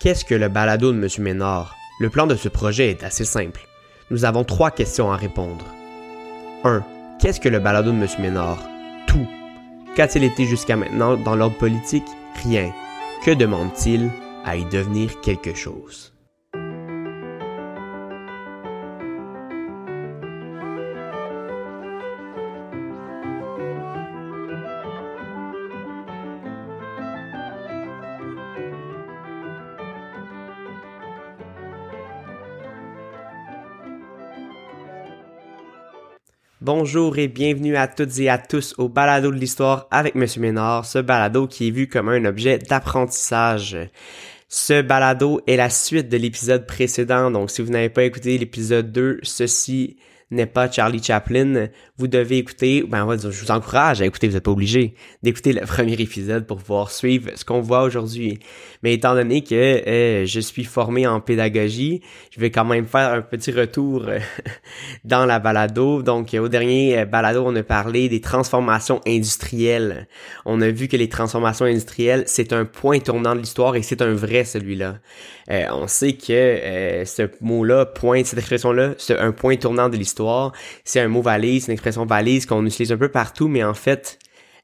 Qu'est-ce que le balado de M. Ménard? Le plan de ce projet est assez simple. Nous avons trois questions à répondre. 1. Qu'est-ce que le balado de M. Ménard? Tout. Qu'a-t-il été jusqu'à maintenant dans l'ordre politique? Rien. Que demande-t-il à y devenir quelque chose? Bonjour et bienvenue à toutes et à tous au balado de l'histoire avec Monsieur Ménard, ce balado qui est vu comme un objet d'apprentissage. Ce balado est la suite de l'épisode précédent, donc si vous n'avez pas écouté l'épisode 2, ceci n'est pas Charlie Chaplin, vous devez écouter, ben on va dire, je vous encourage à écouter, vous n'êtes pas obligé d'écouter le premier épisode pour pouvoir suivre ce qu'on voit aujourd'hui. Mais étant donné que euh, je suis formé en pédagogie, je vais quand même faire un petit retour euh, dans la balado. Donc au dernier euh, balado, on a parlé des transformations industrielles. On a vu que les transformations industrielles, c'est un point tournant de l'histoire et c'est un vrai celui-là. on sait que ce mot-là, point, cette expression-là, c'est un point tournant de l'histoire c'est un mot valise, une expression valise qu'on utilise un peu partout, mais en fait,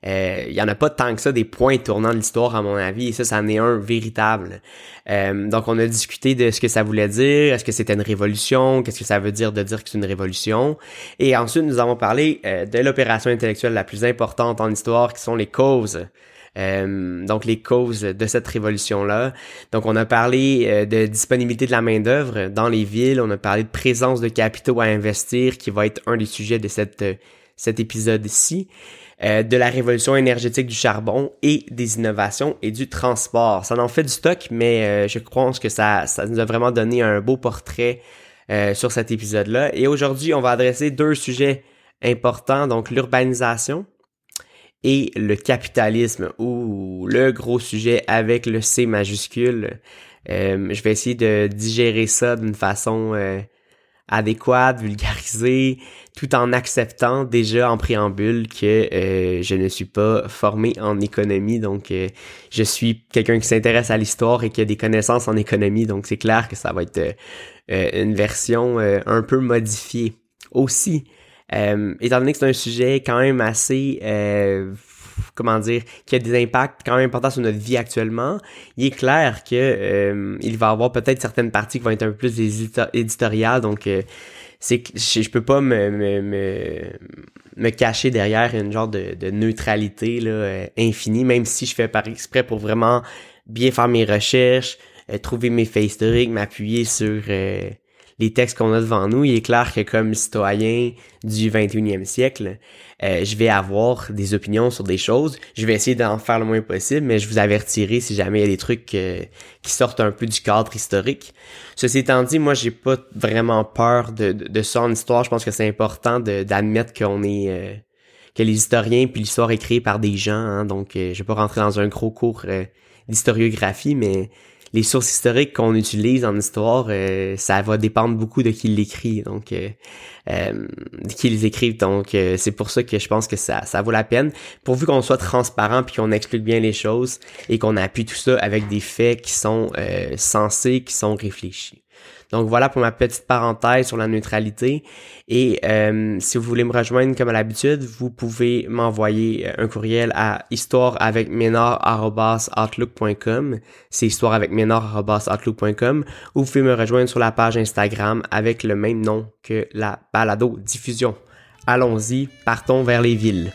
euh, il y en a pas tant que ça des points tournants de l'histoire à mon avis et ça ça en est un véritable. Euh, donc on a discuté de ce que ça voulait dire est-ce que c'était une révolution qu'est-ce que ça veut dire de dire que c'est une révolution. Et ensuite nous avons parlé euh, de l'opération intellectuelle la plus importante en histoire qui sont les causes euh, donc les causes de cette révolution-là. Donc on a parlé euh, de disponibilité de la main-d'œuvre dans les villes, on a parlé de présence de capitaux à investir, qui va être un des sujets de cette, euh, cet épisode-ci. de la révolution énergétique du charbon et des innovations et du transport. Ça en fait du stock, mais je pense que ça, ça nous a vraiment donné un beau portrait sur cet épisode-là. Et aujourd'hui, on va adresser deux sujets importants, donc l'urbanisation et le capitalisme ou le gros sujet avec le C majuscule. Euh, je vais essayer de digérer ça d'une façon euh, adéquate, vulgarisée, tout en acceptant déjà en préambule que euh, je ne suis pas formé en économie, donc je suis quelqu'un qui s'intéresse à l'histoire et qui a des connaissances en économie, donc c'est clair que ça va être une version un peu modifiée. Aussi, euh, étant donné que c'est un sujet quand même assez, euh, comment dire, qui a des impacts quand même importants sur notre vie actuellement, il est clair que euh, il va y avoir peut-être certaines parties qui vont être un peu plus éditoriales, donc euh, c'est je, je peux pas me, me, me, cacher derrière une genre de, neutralité là, euh, infinie, même si je fais par exprès pour vraiment bien faire mes recherches, trouver mes faits historiques, m'appuyer sur les textes qu'on a devant nous, il est clair que comme citoyen du 21e siècle, euh, je vais avoir des opinions sur des choses. Je vais essayer d'en faire le moins possible, mais je vous avertirai si jamais il y a des trucs euh, qui sortent un peu du cadre historique. Ceci étant dit, moi, j'ai pas vraiment peur de, de, ça en histoire. Je pense que c'est important d'admettre qu'on est... Euh, que les historiens puis l'histoire est créée par des gens, hein, donc je vais pas rentrer dans un gros cours d'historiographie, mais les sources historiques qu'on utilise en histoire, euh, ça va dépendre beaucoup de qui l'écrit, donc euh, euh, de qui les écrivent. Donc c'est pour ça que je pense que ça, ça vaut la peine, pourvu qu'on soit transparent puis qu'on explique bien les choses et qu'on appuie tout ça avec des faits qui sont sensés, qui sont réfléchis. Donc voilà pour ma petite parenthèse sur la neutralité. Et euh, si vous voulez me rejoindre comme à l'habitude, vous pouvez m'envoyer euh, un courriel à histoire avec C'est histoire avec ou vous pouvez me rejoindre sur la page Instagram avec le même nom que la balado diffusion. Allons-y, partons vers les villes.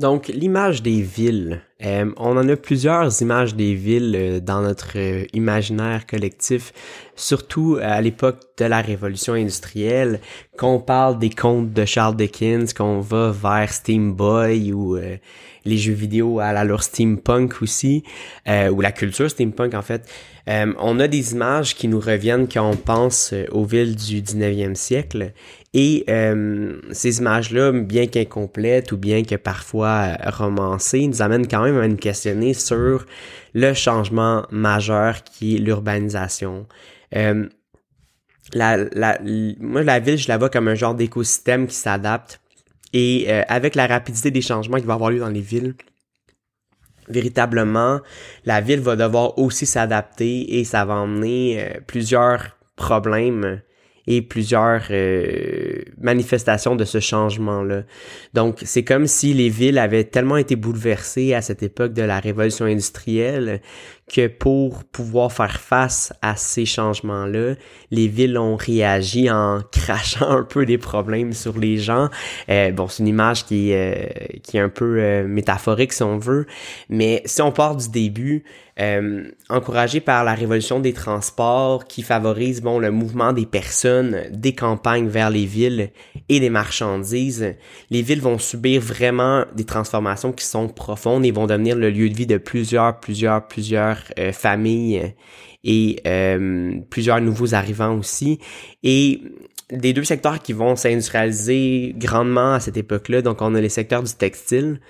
Donc, l'image des villes. Euh, on en a plusieurs images des villes euh, dans notre euh, imaginaire collectif, surtout à l'époque de la révolution industrielle, qu'on parle des contes de Charles Dickens, qu'on va vers Steam Boy ou les jeux vidéo à l'allure steampunk aussi, ou la culture steampunk en fait. on a des images qui nous reviennent quand on pense aux villes du 19e siècle et ces images-là, bien qu'incomplètes ou bien que parfois romancées, nous amènent quand même à nous questionner sur le changement majeur qui est l'urbanisation. Euh, la, la, moi, la ville, je la vois comme un genre d'écosystème qui s'adapte. Et avec la rapidité des changements qui va avoir lieu dans les villes, véritablement, la ville va devoir aussi s'adapter et ça va emmener plusieurs problèmes et plusieurs euh, manifestations de ce changement-là. Donc, c'est comme si les villes avaient tellement été bouleversées à cette époque de la révolution industrielle que pour pouvoir faire face à ces changements-là, les villes ont réagi en crachant un peu des problèmes sur les gens. Euh, bon, c'est une image qui, euh, qui est un peu euh, métaphorique si on veut, mais si on part du début, euh, encouragé par la révolution des transports qui favorise bon le mouvement des personnes des campagnes vers les villes et des marchandises, les villes vont subir vraiment des transformations qui sont profondes et vont devenir le lieu de vie de plusieurs, plusieurs, plusieurs euh, familles et euh, plusieurs nouveaux arrivants aussi. Et des deux secteurs qui vont s'industrialiser grandement à cette époque-là, donc on a les secteurs du textile,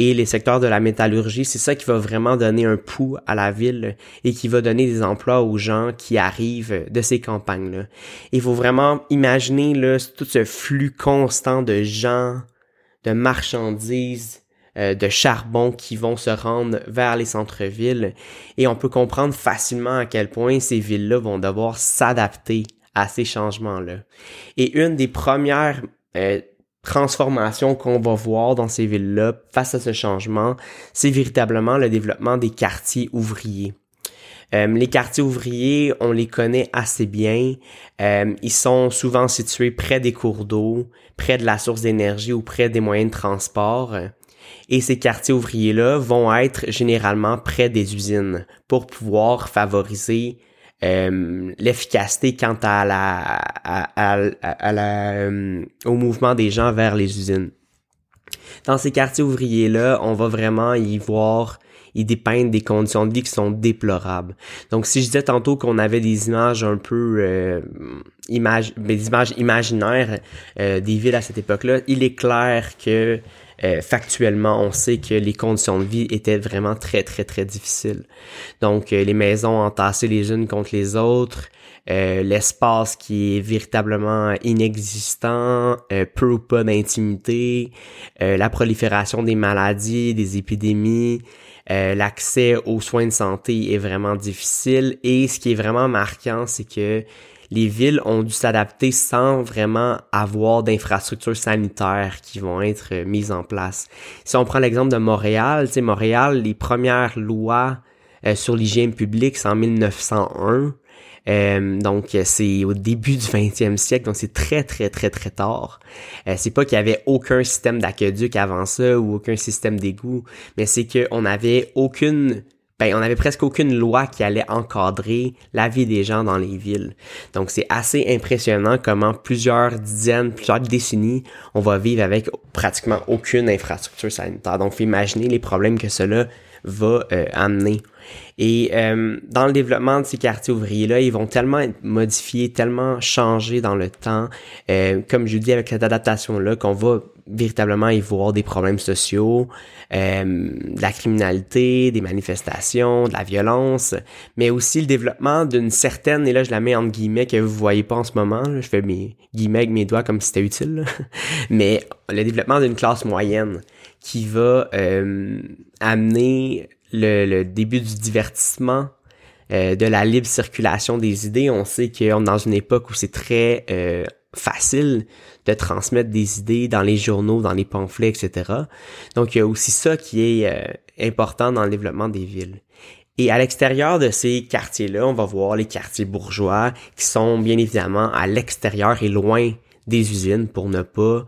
et les secteurs de la métallurgie, c'est ça qui va vraiment donner un pouls à la ville et qui va donner des emplois aux gens qui arrivent de ces campagnes-là. Il faut vraiment imaginer là, tout ce flux constant de gens, de marchandises, euh, de charbon qui vont se rendre vers les centres-villes et on peut comprendre facilement à quel point ces villes-là vont devoir s'adapter à ces changements-là. Et une des premières euh, transformation qu'on va voir dans ces villes-là face à ce changement, c'est véritablement le développement des quartiers ouvriers. Euh, les quartiers ouvriers, on les connaît assez bien. Ils sont souvent situés près des cours d'eau, près de la source d'énergie ou près des moyens de transport. Et ces quartiers ouvriers-là vont être généralement près des usines pour pouvoir favoriser euh, l'efficacité quant à la, à, à, la euh, au mouvement des gens vers les usines. Dans ces quartiers ouvriers-là, on va vraiment y voir y dépeindre des conditions de vie qui sont déplorables. Donc, si je disais tantôt qu'on avait des images un peu euh, images, des images imaginaires euh, des villes à cette époque-là, il est clair que euh, factuellement, on sait que les conditions de vie étaient vraiment très, très, très difficiles. Donc, euh, les maisons entassées les unes contre les autres, euh, l'espace qui est véritablement inexistant, peu ou pas d'intimité, la prolifération des maladies, des épidémies, l'accès aux soins de santé est vraiment difficile. Et ce qui est vraiment marquant, c'est que les villes ont dû s'adapter sans vraiment avoir d'infrastructures sanitaires qui vont être euh, mises en place. Si on prend l'exemple de Montréal, tu Montréal, les premières lois euh, sur l'hygiène publique, c'est en 1901. Euh, donc c'est au début du 20e siècle, donc c'est très très très très tard. c'est pas qu'il y avait aucun système d'aqueduc avant ça ou aucun système d'égout, mais c'est qu'on n'avait aucune ben, on avait presque aucune loi qui allait encadrer la vie des gens dans les villes. Donc, c'est assez impressionnant comment plusieurs dizaines, plusieurs décennies, on va vivre avec pratiquement aucune infrastructure sanitaire. Donc, faut imaginer les problèmes que cela va euh, amener. Et euh, dans le développement de ces quartiers ouvriers-là, ils vont tellement être modifiés, tellement changer dans le temps, euh, comme je dis avec cette adaptation-là, qu'on va véritablement y voir des problèmes sociaux, euh, de la criminalité, des manifestations, de la violence, mais aussi le développement d'une certaine, et là je la mets entre guillemets que vous voyez pas en ce moment, je fais mes guillemets avec mes doigts comme si c'était utile, mais le développement d'une classe moyenne qui va euh, amener le, début du divertissement, euh, de la libre circulation des idées. On sait qu'on est dans une époque où c'est très euh, facile de transmettre des idées dans les journaux, dans les pamphlets, etc. Donc il y a aussi ça qui est euh, important dans le développement des villes. Et à l'extérieur de ces quartiers-là, on va voir les quartiers bourgeois qui sont bien évidemment à l'extérieur et loin des usines pour ne pas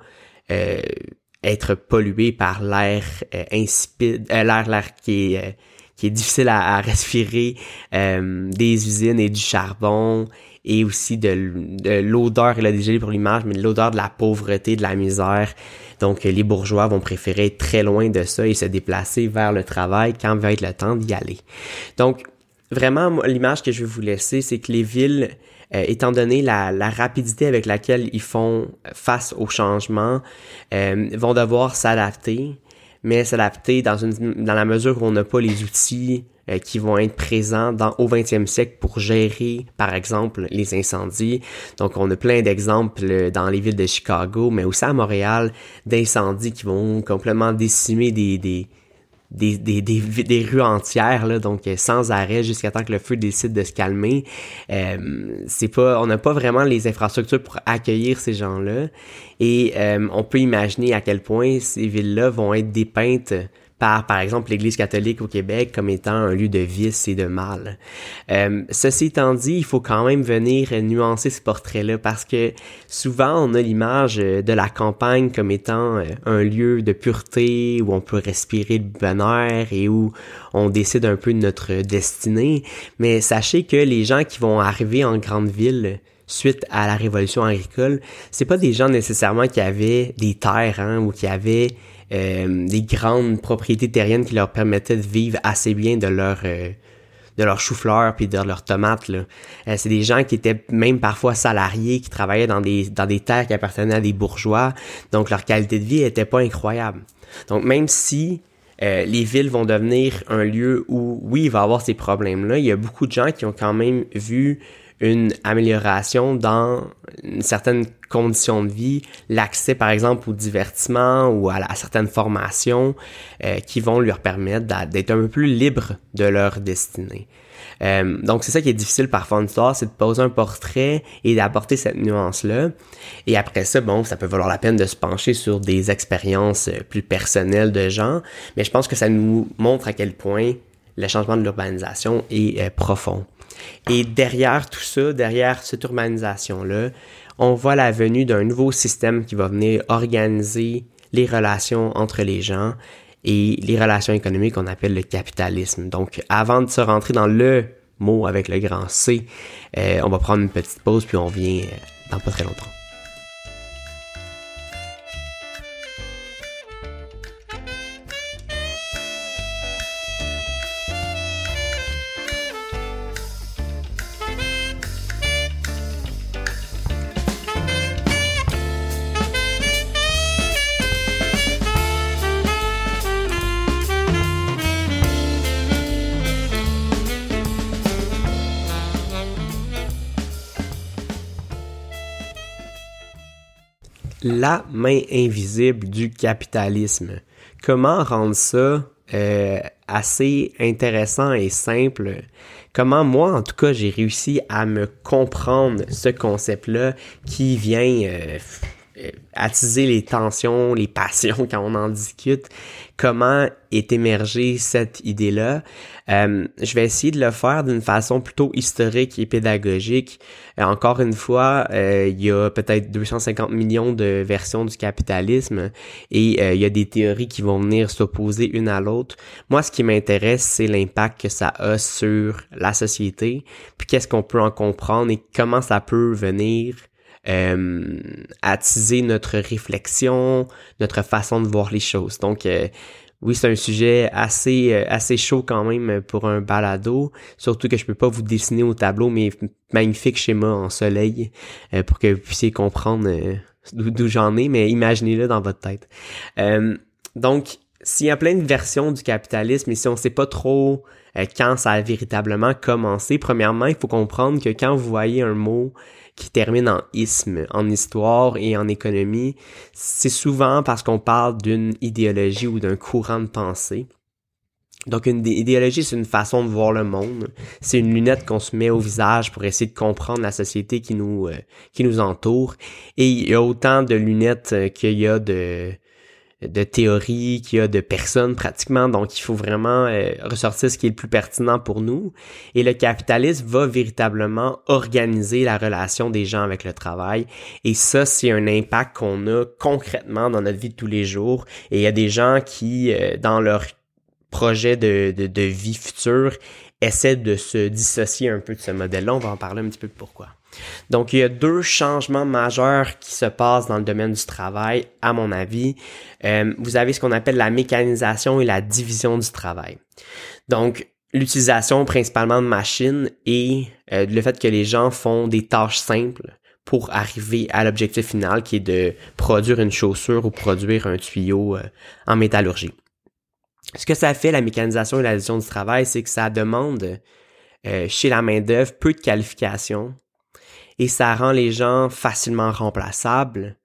être pollué par l'air insipide, l'air l'air qui est qui est difficile à, respirer, des usines et du charbon et aussi de, l'odeur, il a déjà pour l'image, mais de l'odeur de la pauvreté, de la misère. Donc, les bourgeois vont préférer être très loin de ça et se déplacer vers le travail quand va être le temps d'y aller? Donc, vraiment, l'image que je vais vous laisser, c'est que les villes, euh, étant donné la, rapidité avec laquelle ils font face au changement, euh, vont devoir s'adapter, mais s'adapter dans, dans la mesure où on n'a pas les outils euh, qui vont être présents au 20e siècle pour gérer, par exemple, les incendies. Donc, on a plein d'exemples dans les villes de Chicago, mais aussi à Montréal, d'incendies qui vont complètement décimer des, des, des, des, des, rues entières, donc euh, sans arrêt jusqu'à temps que le feu décide de se calmer. Euh, c'est pas, on n'a pas vraiment les infrastructures pour accueillir ces gens-là. Et on peut imaginer à quel point ces villes-là vont être dépeintes par, par exemple, l'Église catholique au Québec comme étant un lieu de vice et de mal. Euh, ceci étant dit, il faut quand même venir nuancer ce portrait-là parce que souvent on a l'image de la campagne comme étant euh, un lieu de pureté où on peut respirer le bonheur et où on décide un peu de notre destinée. Mais sachez que les gens qui vont arriver en grande ville suite à la révolution agricole, c'est pas des gens nécessairement qui avaient des terres hein, ou qui avaient euh, des grandes propriétés terriennes qui leur permettaient de vivre assez bien de leur euh, de leurs chou-fleurs puis de leurs tomates là. Euh, c'est des gens qui étaient même parfois salariés, qui travaillaient dans des dans des terres qui appartenaient à des bourgeois, donc leur qualité de vie était pas incroyable. Donc même si les villes vont devenir un lieu où oui il va y avoir ces problèmes là, il y a beaucoup de gens qui ont quand même vu une amélioration dans une certaine condition de vie, l'accès par exemple au divertissement ou à, certaines formations euh, qui vont leur permettre d'être un peu plus libre de leur destinée. Euh, donc c'est ça qui est difficile par Fun Store, c'est de poser un portrait et d'apporter cette nuance-là. Et après ça, bon, ça peut valoir la peine de se pencher sur des expériences euh, plus personnelles de gens, mais je pense que ça nous montre à quel point le changement de l'urbanisation est profond. Et derrière tout ça, derrière cette urbanisation-là, on voit la venue d'un nouveau système qui va venir organiser les relations entre les gens et les relations économiques qu'on appelle le capitalisme. Donc, avant de se rentrer dans le mot avec le grand C, euh, on va prendre une petite pause puis on vient euh, dans pas très longtemps. La main invisible du capitalisme. Comment rendre ça euh, assez intéressant et simple? Comment moi, en tout cas, j'ai réussi à me comprendre ce concept-là qui vient euh, attiser les tensions, les passions quand on en discute. Comment est émergée cette idée-là? Euh, je vais essayer de le faire d'une façon plutôt historique et pédagogique. Euh, encore une fois, il y a peut-être 250 millions de versions du capitalisme et il y a des théories qui vont venir s'opposer une à l'autre. Moi, ce qui m'intéresse, c'est l'impact que ça a sur la société, puis qu'est-ce qu'on peut en comprendre et comment ça peut venir euh, attiser notre réflexion, notre façon de voir les choses. Donc, euh, oui, c'est un sujet assez euh, assez chaud quand même pour un balado, surtout que je peux pas vous dessiner au tableau mes magnifiques schémas en soleil euh, pour que vous puissiez comprendre d'où j'en ai, mais imaginez-le dans votre tête. donc, s'il y a plein de versions du capitalisme et si on sait pas trop quand ça a véritablement commencé, premièrement, il faut comprendre que quand vous voyez un mot qui termine en isme, en histoire et en économie, c'est souvent parce qu'on parle d'une idéologie ou d'un courant de pensée. Donc une idéologie, c'est une façon de voir le monde. C'est une lunette qu'on se met au visage pour essayer de comprendre la société qui nous euh, qui nous entoure. Et il y a autant de lunettes euh, qu'il y a de de théories, qu'il y a de personnes pratiquement, donc il faut vraiment euh, ressortir ce qui est le plus pertinent pour nous. Et le capitalisme va véritablement organiser la relation des gens avec le travail. Et ça, c'est un impact qu'on a concrètement dans notre vie de tous les jours. Et il y a des gens qui, euh, dans leur projet de, de, de vie future, essaient de se dissocier un peu de ce modèle-là. On va en parler un petit peu pourquoi. Donc, il y a deux changements majeurs qui se passent dans le domaine du travail, à mon avis. Euh, vous avez ce qu'on appelle la mécanisation et la division du travail. Donc, l'utilisation principalement de machines et euh, le fait que les gens font des tâches simples pour arriver à l'objectif final qui est de produire une chaussure ou produire un tuyau euh, en métallurgie. Ce que ça fait, la mécanisation et la division du travail, c'est que ça demande chez la main-d'œuvre peu de qualifications, et ça rend les gens facilement remplaçables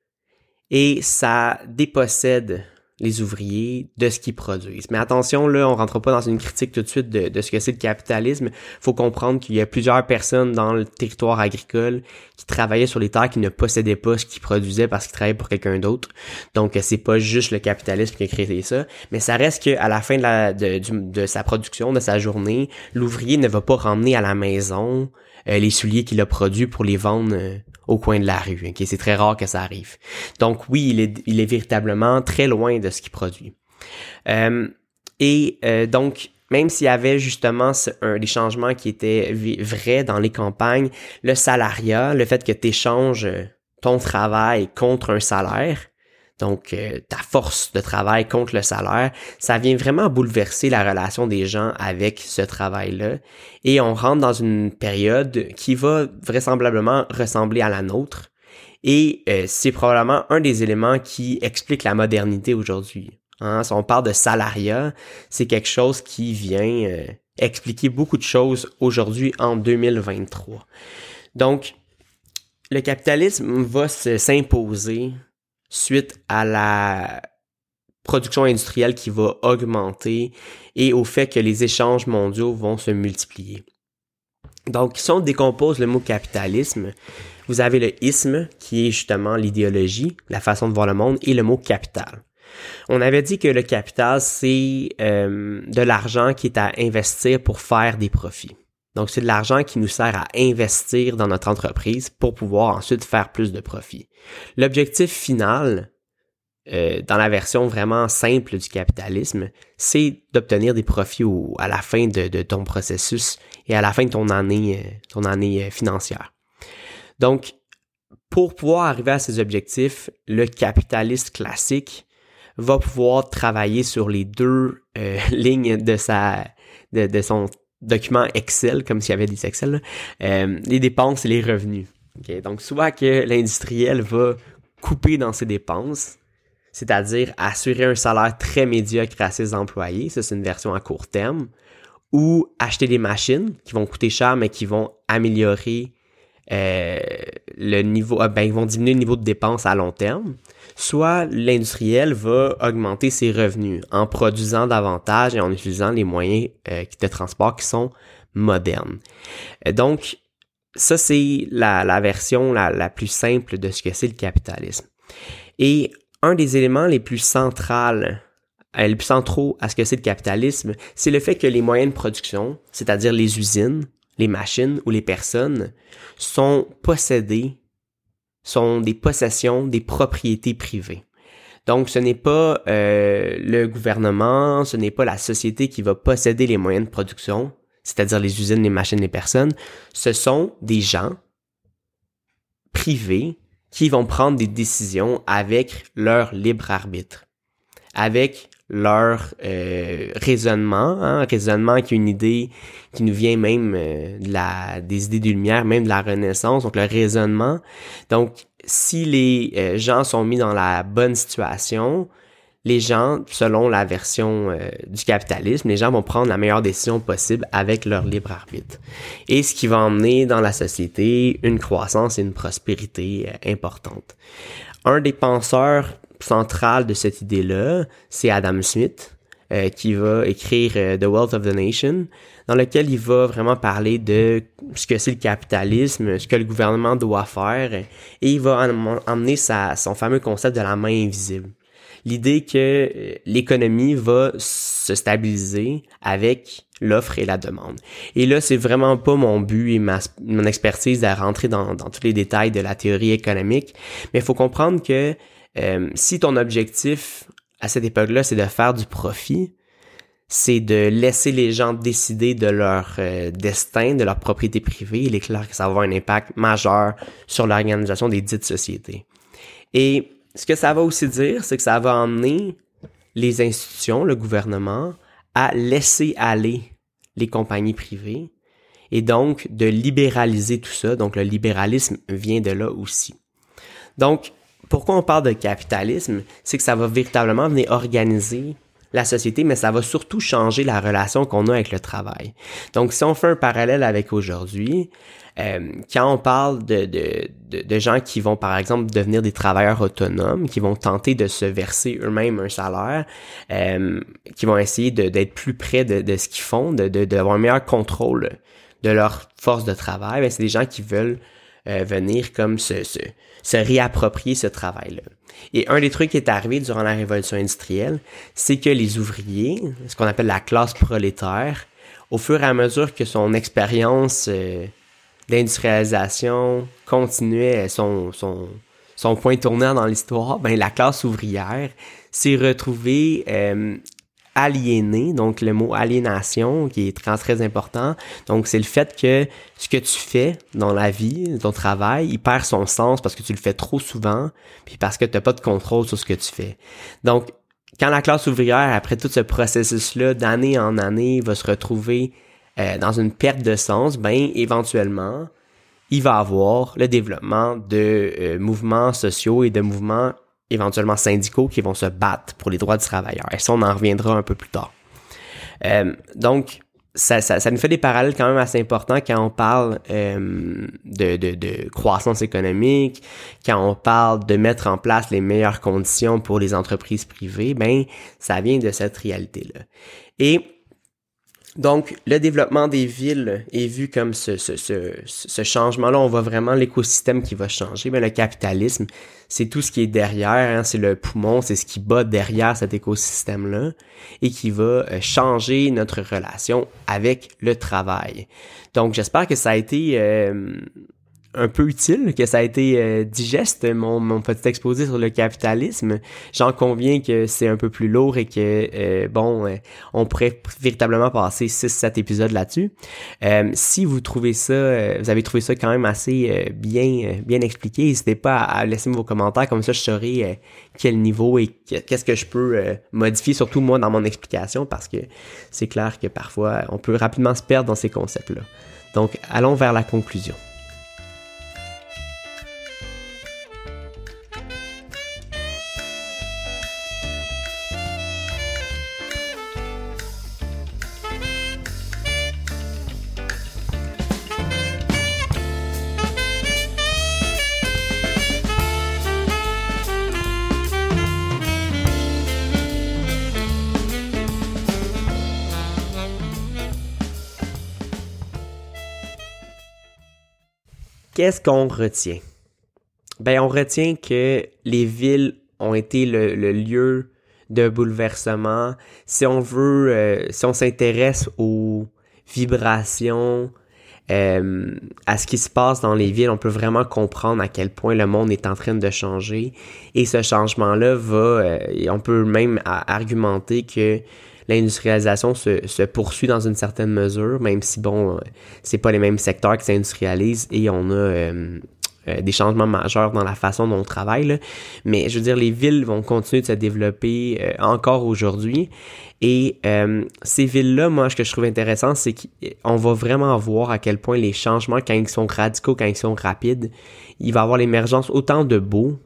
et ça dépossède les ouvriers de ce qu'ils produisent. Mais attention, là, on rentre pas dans une critique tout de suite de, ce que c'est le capitalisme. faut comprendre qu'il y a plusieurs personnes dans le territoire agricole qui travaillaient sur les terres qui ne possédaient pas ce qu'ils produisaient parce qu'ils travaillaient pour quelqu'un d'autre. Donc, c'est pas juste le capitalisme qui a créé ça, mais ça reste qu'à la fin de sa production, de sa journée, l'ouvrier ne va pas ramener à la maison euh, les souliers qu'il a produits pour les vendre euh, au coin de la rue. Okay? C'est très rare que ça arrive. Donc oui, il est, véritablement très loin de ce qu'il produit. Euh, et donc, même s'il y avait justement des changements qui étaient vrais dans les campagnes, le salariat, le fait que tu échanges ton travail contre un salaire, donc euh, ta force de travail contre le salaire, ça vient vraiment bouleverser la relation des gens avec ce travail-là. Et on rentre dans une période qui va vraisemblablement ressembler à la nôtre. Et euh, c'est probablement un des éléments qui explique la modernité aujourd'hui. Hein? Si on parle de salariat, c'est quelque chose qui vient euh, expliquer beaucoup de choses aujourd'hui en 2023. Donc, le capitalisme va s'imposer suite à la production industrielle qui va augmenter et au fait que les échanges mondiaux vont se multiplier. Donc, si on décompose le mot capitalisme, vous avez le isme, qui est justement l'idéologie, la façon de voir le monde, et le mot capital. On avait dit que le capital, c'est euh, de l'argent qui est à investir pour faire des profits. Donc, c'est de l'argent qui nous sert à investir dans notre entreprise pour pouvoir ensuite faire plus de profit. L'objectif final, euh, dans la version vraiment simple du capitalisme, c'est d'obtenir des profits à la fin de, ton processus et à la fin de ton année, euh, ton année euh, financière. Donc, pour pouvoir arriver à ces objectifs, le capitaliste classique va pouvoir travailler sur les deux lignes de sa de, de son document Excel, comme s'il y avait des Excel, euh, les dépenses et les revenus. Donc, soit que l'industriel va couper dans ses dépenses, c'est-à-dire assurer un salaire très médiocre à ses employés, ça c'est une version à court terme, ou acheter des machines qui vont coûter cher mais qui vont améliorer euh, le niveau, euh, ben, ils vont diminuer le niveau de dépenses à long terme soit l'industriel va augmenter ses revenus en produisant davantage et en utilisant les moyens euh, de transport qui sont modernes. Euh, donc, ça, c'est la, version la, plus simple de ce que c'est le capitalisme. Et un des éléments les plus centrales, les plus centraux à ce que c'est le capitalisme, c'est le fait que les moyens de production, c'est-à-dire les usines, les machines ou les personnes, sont possédés sont des possessions, des propriétés privées. Donc, ce n'est pas euh, le gouvernement, ce n'est pas la société qui va posséder les moyens de production, c'est-à-dire les usines, les machines, les personnes. Ce sont des gens privés qui vont prendre des décisions avec leur libre arbitre, avec leur euh, raisonnement, hein, raisonnement qui est une idée qui nous vient même euh, de la, des idées de lumière, même de la Renaissance, donc le raisonnement. Donc, si les euh, gens sont mis dans la bonne situation, les gens, selon la version euh, du capitalisme, les gens vont prendre la meilleure décision possible avec leur libre arbitre. Et ce qui va emmener dans la société une croissance et une prospérité importante. Un des penseurs central de cette idée-là, c'est Adam Smith, euh, qui va écrire euh, The Wealth of the Nation, dans lequel il va vraiment parler de ce que c'est le capitalisme, ce que le gouvernement doit faire, et il va emmener son fameux concept de la main invisible. l'idée que euh, l'économie va se stabiliser avec l'offre et la demande. Et là, c'est vraiment pas mon but et mon expertise à rentrer dans, dans tous les détails de la théorie économique, mais il faut comprendre que euh, si ton objectif à cette époque-là, c'est de faire du profit, c'est de laisser les gens décider de leur euh, destin, de leur propriété privée. Il est clair que ça va avoir un impact majeur sur l'organisation des dites sociétés. Et ce que ça va aussi dire, c'est que ça va emmener les institutions, le gouvernement, à laisser aller les compagnies privées et donc de libéraliser tout ça. Donc le libéralisme vient de là aussi. Donc, pourquoi on parle de capitalisme? C'est que ça va véritablement venir organiser la société, mais ça va surtout changer la relation qu'on a avec le travail. Donc, si on fait un parallèle avec aujourd'hui, euh, quand on parle de, de, de, gens qui vont, par exemple, devenir des travailleurs autonomes, qui vont tenter de se verser eux-mêmes un salaire, euh, qui vont essayer d'être plus près de, ce qu'ils font, d'avoir un meilleur contrôle de leur force de travail, ben, c'est des gens qui veulent euh, venir comme se, se réapproprier ce travail-là. Et un des trucs qui est arrivé durant la révolution industrielle, c'est que les ouvriers, ce qu'on appelle la classe prolétaire, au fur et à mesure que son expérience euh, d'industrialisation continuait son, son, son point tournant dans l'histoire, ben la classe ouvrière s'est retrouvée euh, aliéné, donc le mot aliénation qui est très très important. Donc c'est le fait que ce que tu fais dans la vie, ton travail, il perd son sens parce que tu le fais trop souvent, puis parce que tu n'as pas de contrôle sur ce que tu fais. Donc quand la classe ouvrière, après tout ce processus-là, d'année en année, va se retrouver euh, dans une perte de sens, ben éventuellement, il va avoir le développement de euh, mouvements sociaux et de mouvements éventuellement syndicaux qui vont se battre pour les droits du travailleur. Et ça, on en reviendra un peu plus tard? Euh, donc, ça, ça, ça, nous fait des parallèles quand même assez importants quand on parle euh, de, de, de, croissance économique, quand on parle de mettre en place les meilleures conditions pour les entreprises privées, ben ça vient de cette réalité-là. Et donc, le développement des villes est vu comme ce, ce, ce, changement-là. On voit vraiment l'écosystème qui va changer. Mais le capitalisme, c'est tout ce qui est derrière. Hein, c'est le poumon, c'est ce qui bat derrière cet écosystème-là et qui va euh, changer notre relation avec le travail. Donc, j'espère que ça a été euh, un peu utile, que ça a été euh, digeste, mon, mon, petit exposé sur le capitalisme. J'en conviens que c'est un peu plus lourd et que, euh, bon, euh, on pourrait véritablement passer 6-7 épisodes là-dessus. si vous trouvez ça, vous avez trouvé ça quand même assez bien, bien expliqué, n'hésitez pas à, laisser vos commentaires, comme ça je saurai quel niveau et qu'est-ce que je peux modifier, surtout moi dans mon explication, parce que c'est clair que parfois on peut rapidement se perdre dans ces concepts-là. Donc, allons vers la conclusion. Qu'est-ce qu'on retient? Ben, on retient que les villes ont été le, lieu de bouleversement. Si on veut, euh, si on s'intéresse aux vibrations, euh, à ce qui se passe dans les villes, on peut vraiment comprendre à quel point le monde est en train de changer. Et ce changement-là va, euh, on peut même argumenter que l'industrialisation se, se, poursuit dans une certaine mesure, même si bon, euh, c'est pas les mêmes secteurs qui s'industrialisent et on a euh, euh, des changements majeurs dans la façon dont on travaille. Mais je veux dire, les villes vont continuer de se développer encore aujourd'hui. Et ces villes-là, moi, ce que je trouve intéressant, c'est qu'on va vraiment voir à quel point les changements, quand ils sont radicaux, quand ils sont rapides, il va y avoir l'émergence autant de beaux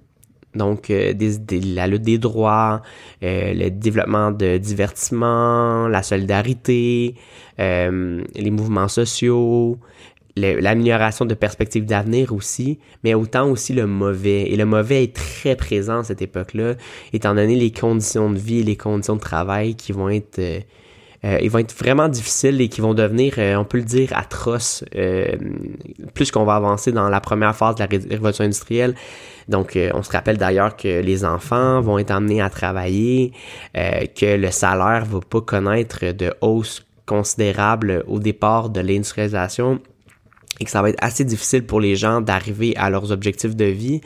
donc, euh, la lutte des droits, euh, le développement de divertissement, la solidarité, euh, les mouvements sociaux, l'amélioration de perspectives d'avenir aussi, mais autant aussi le mauvais. Et le mauvais est très présent à cette époque-là, étant donné les conditions de vie et les conditions de travail qui vont être euh, ils vont être vraiment difficiles et qui vont devenir, euh, on peut le dire, atroces, euh, plus qu'on va avancer dans la première phase de la révolution industrielle. Donc, on se rappelle d'ailleurs que les enfants vont être amenés à travailler, que le salaire va pas connaître de hausse considérable au départ de l'industrialisation et que ça va être assez difficile pour les gens d'arriver à leurs objectifs de vie.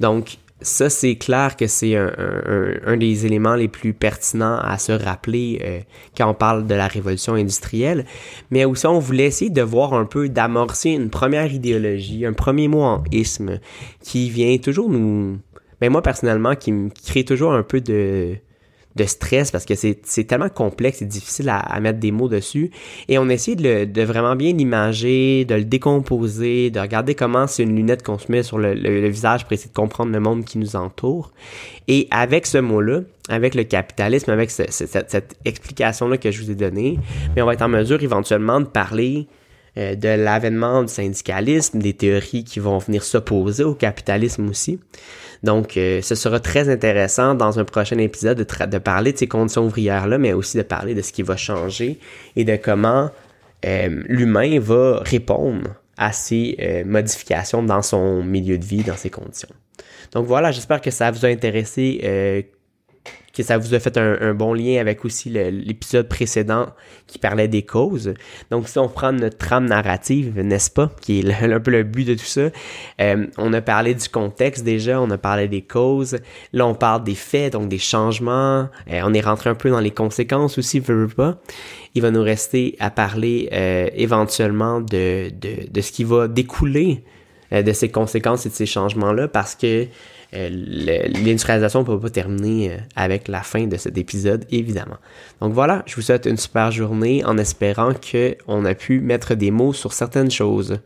Donc, ça, c'est clair que c'est un, des éléments les plus pertinents à se rappeler euh, quand on parle de la révolution industrielle. Mais aussi, on voulait essayer de voir un peu, d'amorcer une première idéologie, un premier mot en isme qui vient toujours nous... Mais ben, moi, personnellement, qui me crée toujours un peu de de stress parce que c'est tellement complexe et difficile à, mettre des mots dessus. Et on essaie de, de vraiment bien l'imager, de le décomposer, de regarder comment c'est une lunette qu'on se met sur le, visage pour essayer de comprendre le monde qui nous entoure. Et avec ce mot-là, avec le capitalisme, avec cette, cette explication-là que je vous ai donnée, mais on va être en mesure éventuellement de parler euh, de l'avènement du syndicalisme, des théories qui vont venir s'opposer au capitalisme aussi. Donc, euh, ce sera très intéressant dans un prochain épisode de, de parler de ces conditions ouvrières-là, mais aussi de parler de ce qui va changer et de comment euh, l'humain va répondre à ces modifications dans son milieu de vie, dans ses conditions. Donc voilà, j'espère que ça vous a intéressé que ça vous a fait un, bon lien avec aussi l'épisode précédent qui parlait des causes. Donc, si on prend notre trame narrative, n'est-ce pas, qui est un peu le but de tout ça, euh, on a parlé du contexte déjà, on a parlé des causes, là on parle des faits, donc des changements, euh, on est rentré un peu dans les conséquences aussi, veut, pas. Il va nous rester à parler euh, éventuellement de, ce qui va découler de ces conséquences et de ces changements-là parce que euh, l'industrialisation ne peut pas terminer euh, avec la fin de cet épisode, évidemment. Donc voilà, je vous souhaite une super journée en espérant qu'on a pu mettre des mots sur certaines choses.